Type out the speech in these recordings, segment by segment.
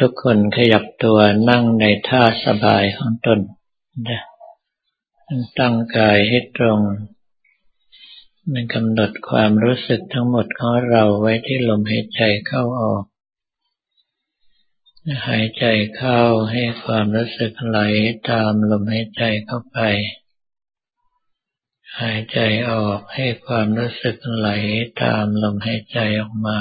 ทุกคนขยับตัวนั่งในท่าสบายของตนตั้งกายให้ตรง มันกำหนดความรู้สึกทั้งหมดของเราไว้ที่ลมหายใจเข้าออก หายใจเข้าให้ความรู้สึกไหลตามลมหายใจเข้าไป หายใจออกให้ความรู้สึกไหลตามลมหายใจออกมา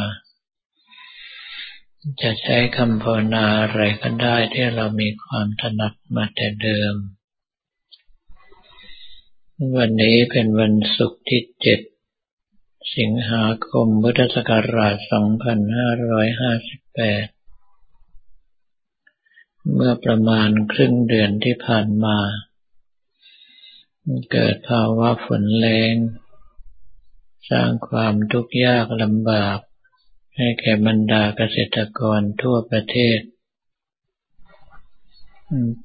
จะใช้คำภาวนาอะไรก็ได้ที่เรามีความถนัดมาแต่เดิม วันนี้เป็นวันศุกร์ที่เจ็ดสิงหาคมพุทธศักราช 2558 เมื่อประมาณครึ่งเดือนที่ผ่านมา เกิดภาวะฝนแรง สร้างความทุกข์ยากลำบาก ให้แก่บรรดาเกษตรกรทั่วประเทศ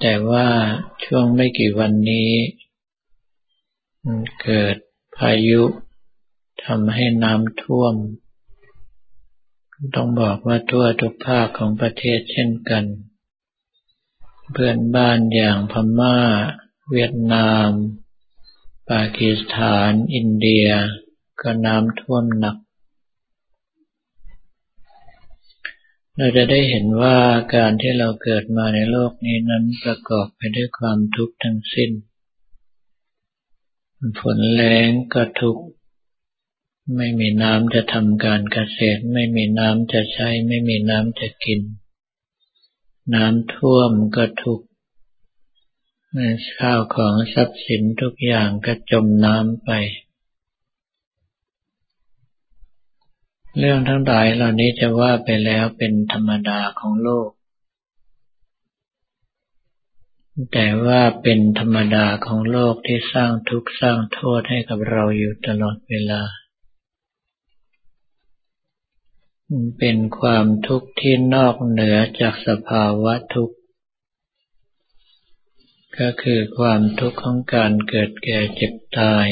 แต่ว่าช่วงไม่กี่วันนี้ เกิดพายุทำให้น้ำท่วม ต้องบอกว่าทั่วทุกภาคของประเทศเช่นกัน เพื่อนบ้านอย่างพม่า เวียดนาม ปากีสถาน อินเดีย ก็น้ำท่วมหนัก เราจะได้เห็นว่าการที่เราเกิดมาในโลกนี้นั้นประกอบไปด้วยความทุกข์ทั้งสิ้น ฝนแรงก็ทุกข์ ไม่มีน้ำจะทำการเกษตร ไม่มีน้ำจะใช้ ไม่มีน้ำจะกิน น้ำท่วมก็ทุกข์ข้าวของทรัพย์สินทุกอย่างก็จมน้ำไป เรื่องทั้งหลายเหล่านี้จะว่าไปแล้วเป็นธรรมดาของโลก แต่ว่าเป็นธรรมดาของโลกที่สร้างทุกข์สร้างโทษให้กับเราอยู่ตลอดเวลา เป็นความทุกข์ที่นอกเหนือจากสภาวะทุกข์ ก็คือความทุกข์ของการเกิดแก่เจ็บตาย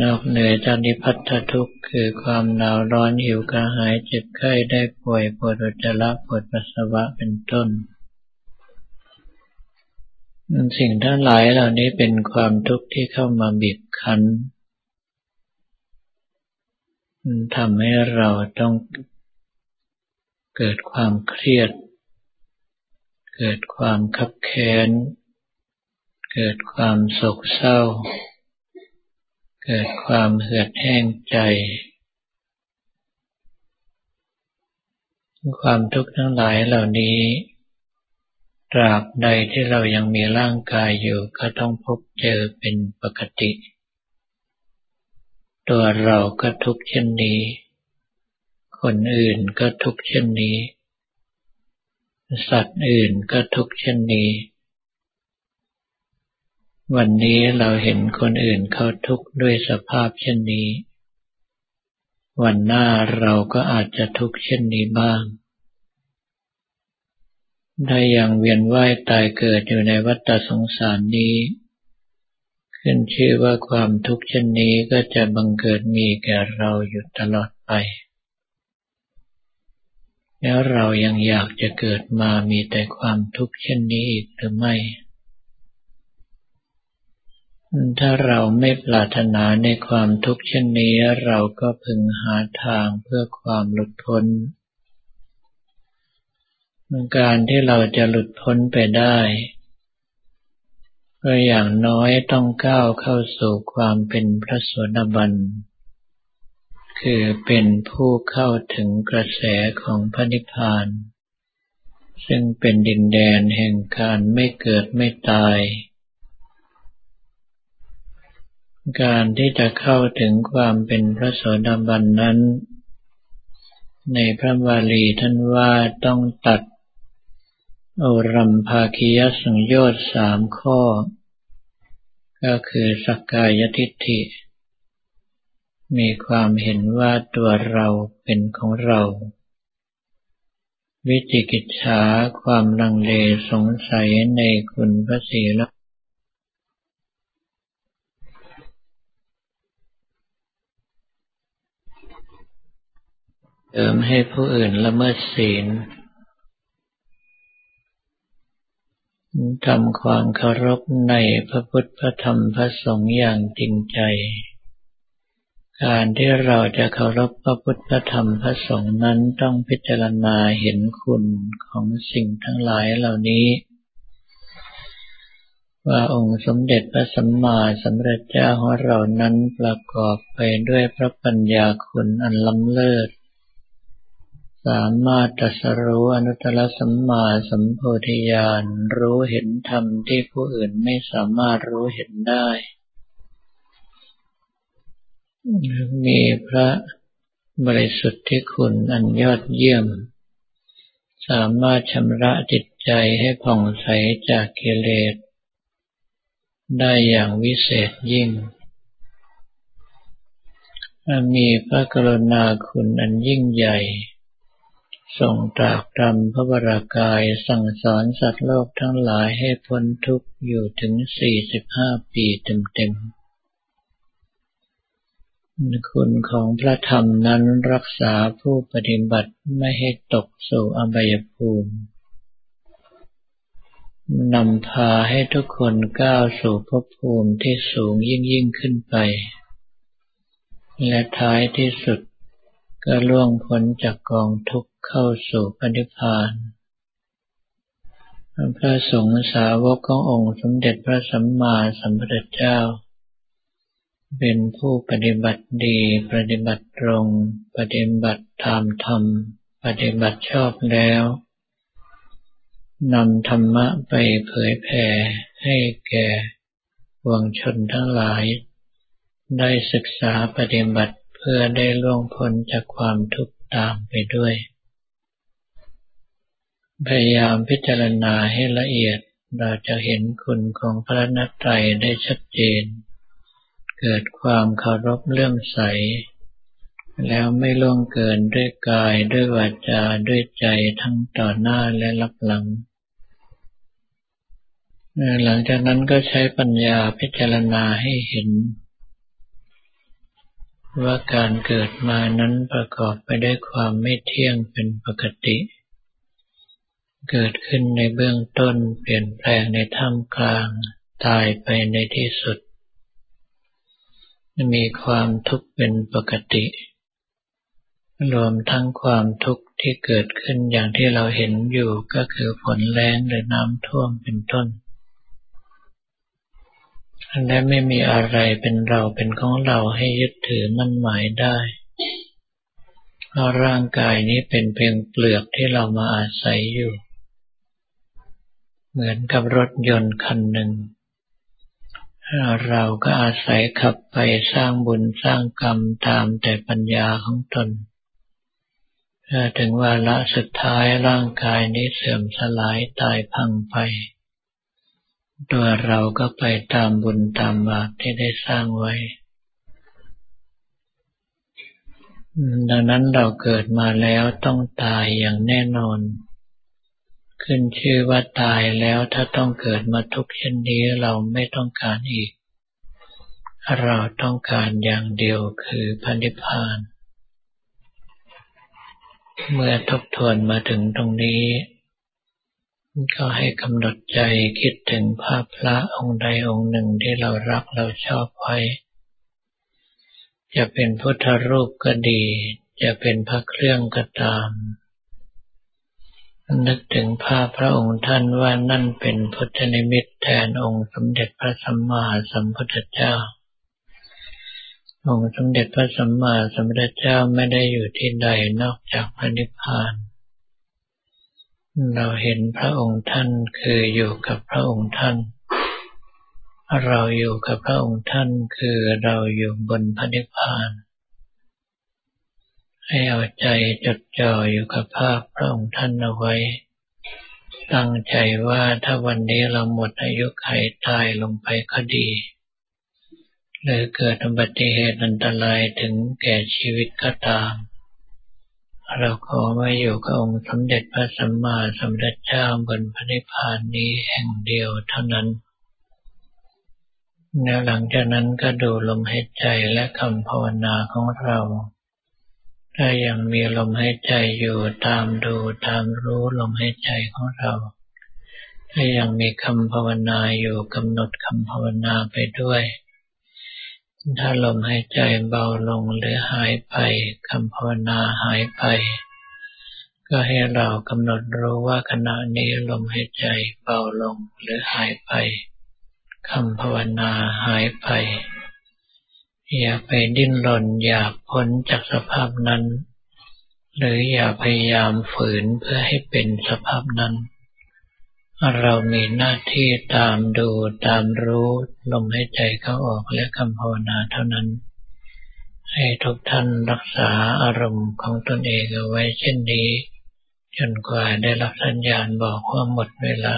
นอกเหนือจากนิพัทธทุกข์คือความหนาวร้อนหิวกระหายเจ็บไข้ได้ป่วยปวดอุจจาระปวดปัสสาวะเป็นต้น สิ่งทั้งหลายเหล่านี้เป็นความทุกข์ที่เข้ามาบีบคั้นทำให้เราต้องเกิดความเครียด เกิดความขับแค้น เกิดความโศกเศร้า เกิดความเหือดแห้งใจ ความทุกข์ทั้งหลายเหล่านี้ ตราบใดที่เรายังมีร่างกายอยู่ก็ต้องพบเจอเป็นปกติ ตัวเราก็ทุกข์เช่นนี้ คนอื่นก็ทุกข์เช่นนี้ สัตว์อื่นก็ทุกข์เช่นนี้ วันนี้เราเห็นคนอื่นเขาทุกข์ด้วยสภาพเช่นนี้ วันหน้าเราก็อาจจะทุกข์เช่นนี้บ้าง ได้ยังเวียนว่ายตายเกิดอยู่ในวัฏสงสารนี้ ขึ้นชื่อว่าความทุกข์เช่นนี้ก็จะบังเกิดมีแก่เราอยู่ตลอดไป แล้วเรายังอยากจะเกิดมามีแต่ความทุกข์เช่นนี้อีกหรือไม่ ถ้าเราไม่ปรารถนาในความทุกข์เช่นนี้เราก็พึงหาทางเพื่อความหลุดพ้น การที่เราจะหลุดพ้นไปได้ก็อย่างน้อยต้องก้าวเข้าสู่ความเป็นพระสวดาบัน คือเป็นผู้เข้าถึงกระแสของพระนิพพาน ซึ่งเป็นดินแดนแห่งการไม่เกิดไม่ตาย การที่จะเข้าถึงความเป็นพระโสดาบันนั้น ในพระบาลีท่านว่าต้องตัดโอรัมภาคียสังโยชน์สามข้อ ก็คือสักกายทิฏฐิ มีความเห็นว่าตัวเราเป็นของเรา วิจิกิจฉาความลังเลสงสัยในคุณพระศีล เติมให้ผู้อื่นละเมิดศีลทำความเคารพในพระพุทธพระธรรมพระสงฆ์อย่างจริงใจ การที่เราจะเคารพพระพุทธพระธรรมพระสงฆ์นั้นต้องพิจารณาเห็นคุณของสิ่งทั้งหลายเหล่านี้ว่าองค์สมเด็จพระสัมมาสัมพุทธเจ้าของเรานั้นประกอบไปด้วยพระปัญญาคุณอันล้ำเลิศ สามารถตรัสรู้อนุตตรสัมมาสัมโพธิญาณรู้เห็นธรรมที่ผู้อื่นไม่สามารถรู้เห็นได้ มีพระบริสุทธิ์ที่คุณอันยอดเยี่ยม สามารถชำระจิตใจให้ผ่องใสจากกิเลสได้อย่างวิเศษยิ่ง มีพระกรุณาคุณอันยิ่งใหญ่ ทรงตรากตรำพระวรากายสั่งสอนสัตว์โลกทั้งหลายให้พ้นทุกข์อยู่ถึงสี่สิบห้าปีเต็มๆ คุณของพระธรรมนั้นรักษาผู้ปฏิบัติไม่ให้ตกสู่อบายภูมินำพาให้ทุกคนก้าวสู่ภพภูมิที่สูงยิ่งยิ่งขึ้นไป และท้ายที่สุดก็ล่วงพ้นจากกองทุกข์ เข้าสู่ปณิพานพระสงฆ์สาวกขององค์สมเด็จพระสัมมาสัมพุทธเจ้า เป็นผู้ปฏิบัติดี ปฏิบัติตรง ปฏิบัติตามธรรม ปฏิบัติชอบแล้วนำธรรมะไปเผยแผ่ให้แก่วงชนทั้งหลาย ได้ศึกษาปฏิบัติเพื่อได้ล่วงพ้นจากความทุกข์ตามไปด้วย พยายามพิจารณาให้ละเอียดเราจะเห็นคุณของพระนัตไตรได้ชัดเจน เกิดความเคารพเลื่อมใส แล้วไม่ล่วงเกินด้วยกายด้วยวาจาด้วยใจทั้งต่อหน้าและรับหลัง หลังจากนั้นก็ใช้ปัญญาพิจารณาให้เห็น ว่าการเกิดมานั้นประกอบไปด้วยความไม่เที่ยงเป็นปกติ เกิดขึ้นในเบื้องต้นเปลี่ยนแปลงในท่ามกลาง ตายไปในที่สุด มีความทุกข์เป็นปกติ รวมทั้งความทุกข์ที่เกิดขึ้นอย่างที่เราเห็นอยู่ก็คือฝนแรงหรือน้ำท่วมเป็นต้นและไม่มีอะไรเป็นเราเป็นของเราให้ยึดถือมั่นหมายได้เพราะร่างกายนี้เป็นเพียงเปลือกที่เรามาอาศัยอยู่ เหมือนกับรถยนต์คันหนึ่ง เราก็อาศัยขับไปสร้างบุญสร้างกรรมตามแต่ปัญญาของตนถึงวาระสุดท้ายร่างกายนี้เสื่อมสลายตายพังไป ตัวเราก็ไปตามบุญตามบาปที่ได้สร้างไว้ ดังนั้นเราเกิดมาแล้วต้องตายอย่างแน่นอน ขึ้นชื่อว่าตายแล้วถ้าต้องเกิดมาทุกเช่นนี้เราไม่ต้องการอีก เราต้องการอย่างเดียวคือพันธิพาน เมื่อทบทวนมาถึงตรงนี้ ก็ให้กำหนดใจคิดถึงภาพพระองค์ใดองค์หนึ่งที่เรารักเราชอบไว้ จะเป็นพุทธรูปก็ดี จะเป็นพระเครื่องก็ตาม นึกถึงภาพพระองค์ท่านว่านั่นเป็นพุทธนิมิตแทนองค์สมเด็จพระสัมมาสัมพุทธเจ้า องค์สมเด็จพระสัมมาสัมพุทธเจ้าไม่ได้อยู่ที่ใดนอกจากพระนิพพาน เราเห็นพระองค์ท่านคืออยู่กับพระองค์ท่าน เราอยู่กับพระองค์ท่านคือเราอยู่บนพระนิพพาน ให้เอาใจจดจ่ออยู่กับภาพพระองค์ท่านเอาไว้ ตั้งใจว่าถ้าวันนี้เราหมดอายุไขตายลงไปก็ดีหรือเกิดอุบัติเหตุอันตรายถึงแก่ชีวิตก็ตาม เราขอมาอยู่กับองค์สมเด็จพระสัมมาสัมพุทธเจ้าบนพระนิพพานนี้แห่งเดียวเท่านั้นแล้วหลังจากนั้นก็ดูลมหายใจและคำภาวนาของเรา ถ้ายังมีลมหายใจอยู่ตามดูตามรู้ลมหายใจของเรา ถ้ายังมีคำภาวนาอยู่กำหนดคำภาวนาไปด้วย ถ้าลมหายใจเบาลงหรือหายไปคำภาวนาหายไป ก็ให้เรากำหนดรู้ว่าขณะนี้ลมหายใจเบาลงหรือหายไปคำภาวนาหายไป อย่าไปดิ้นรนอยากพ้นจากสภาพนั้น หรืออย่าพยายามฝืนเพื่อให้เป็นสภาพนั้น เรามีหน้าที่ตามดูตามรู้ลมหายใจเข้าออกและคำภาวนาเท่านั้น ให้ทุกท่านรักษาอารมณ์ของตนเองเอาไว้เช่นนี้ จนกว่าได้รับสัญญาณบอกว่าหมดเวลา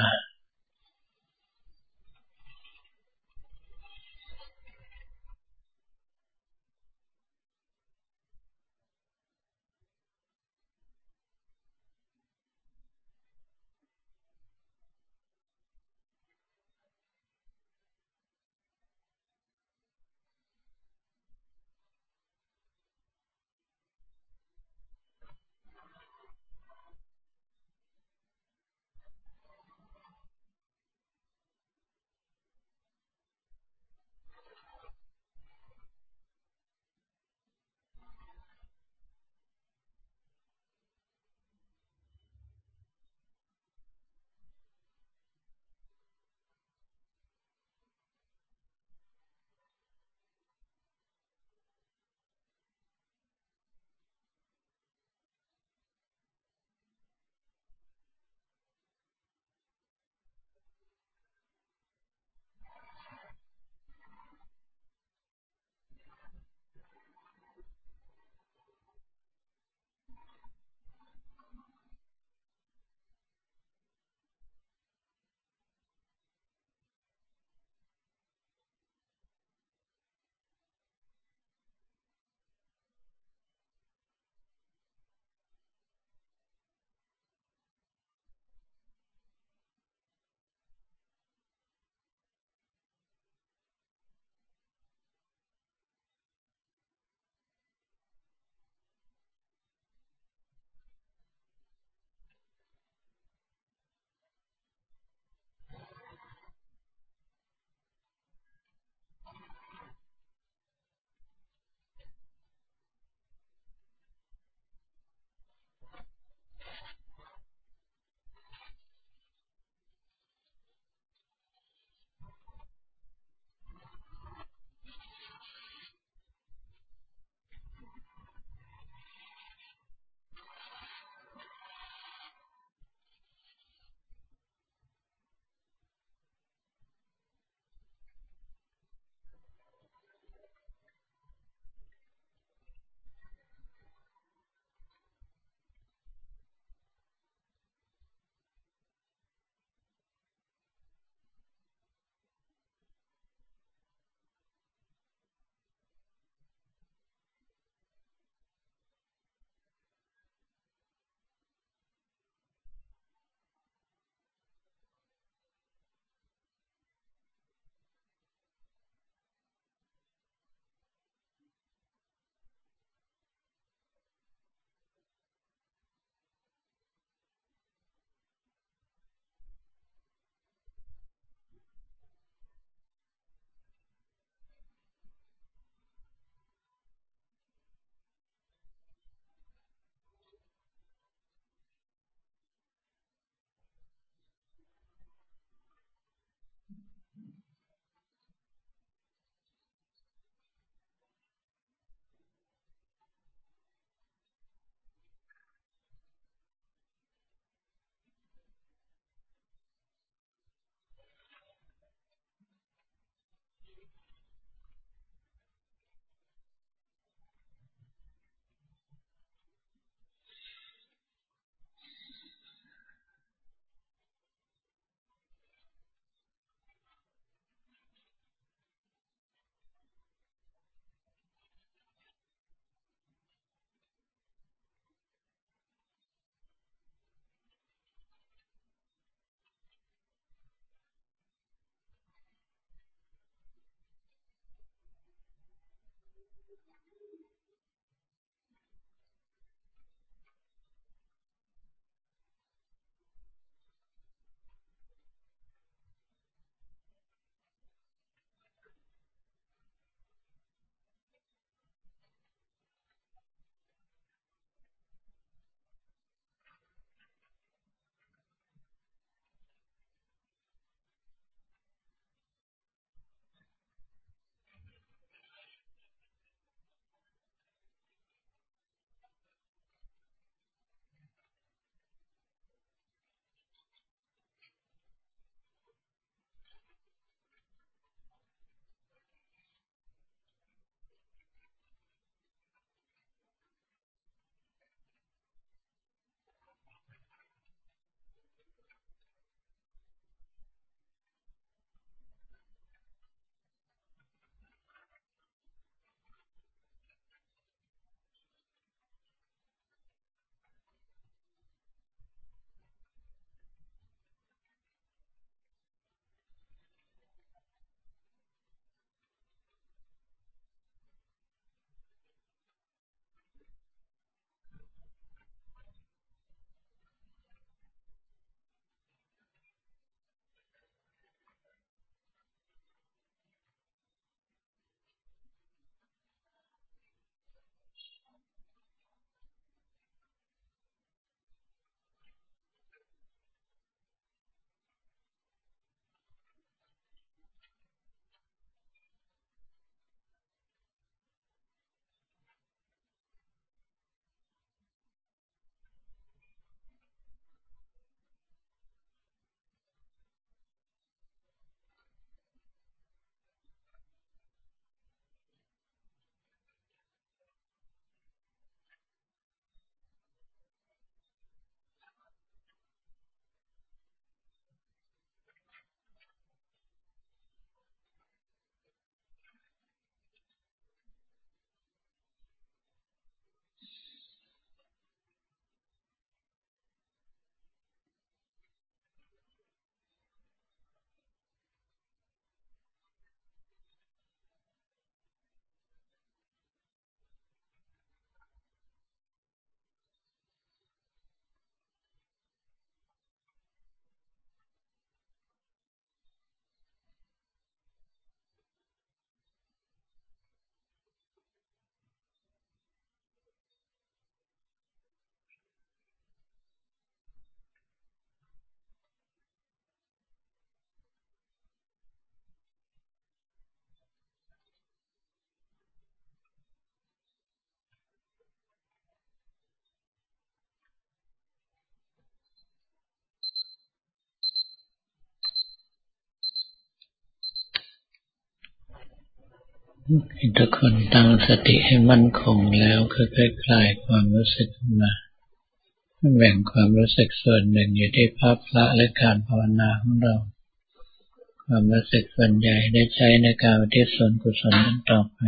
ทุกคนตั้งสติให้มั่นคงแล้วค่อยๆคลายความรู้สึกมาแบ่งความรู้สึกส่วนหนึ่งอยู่ที่ภาพพระและการภาวนาของเรา ความรู้สึกส่วนใหญ่ได้ใช้ในการที่ส่วนกุศลต่อไป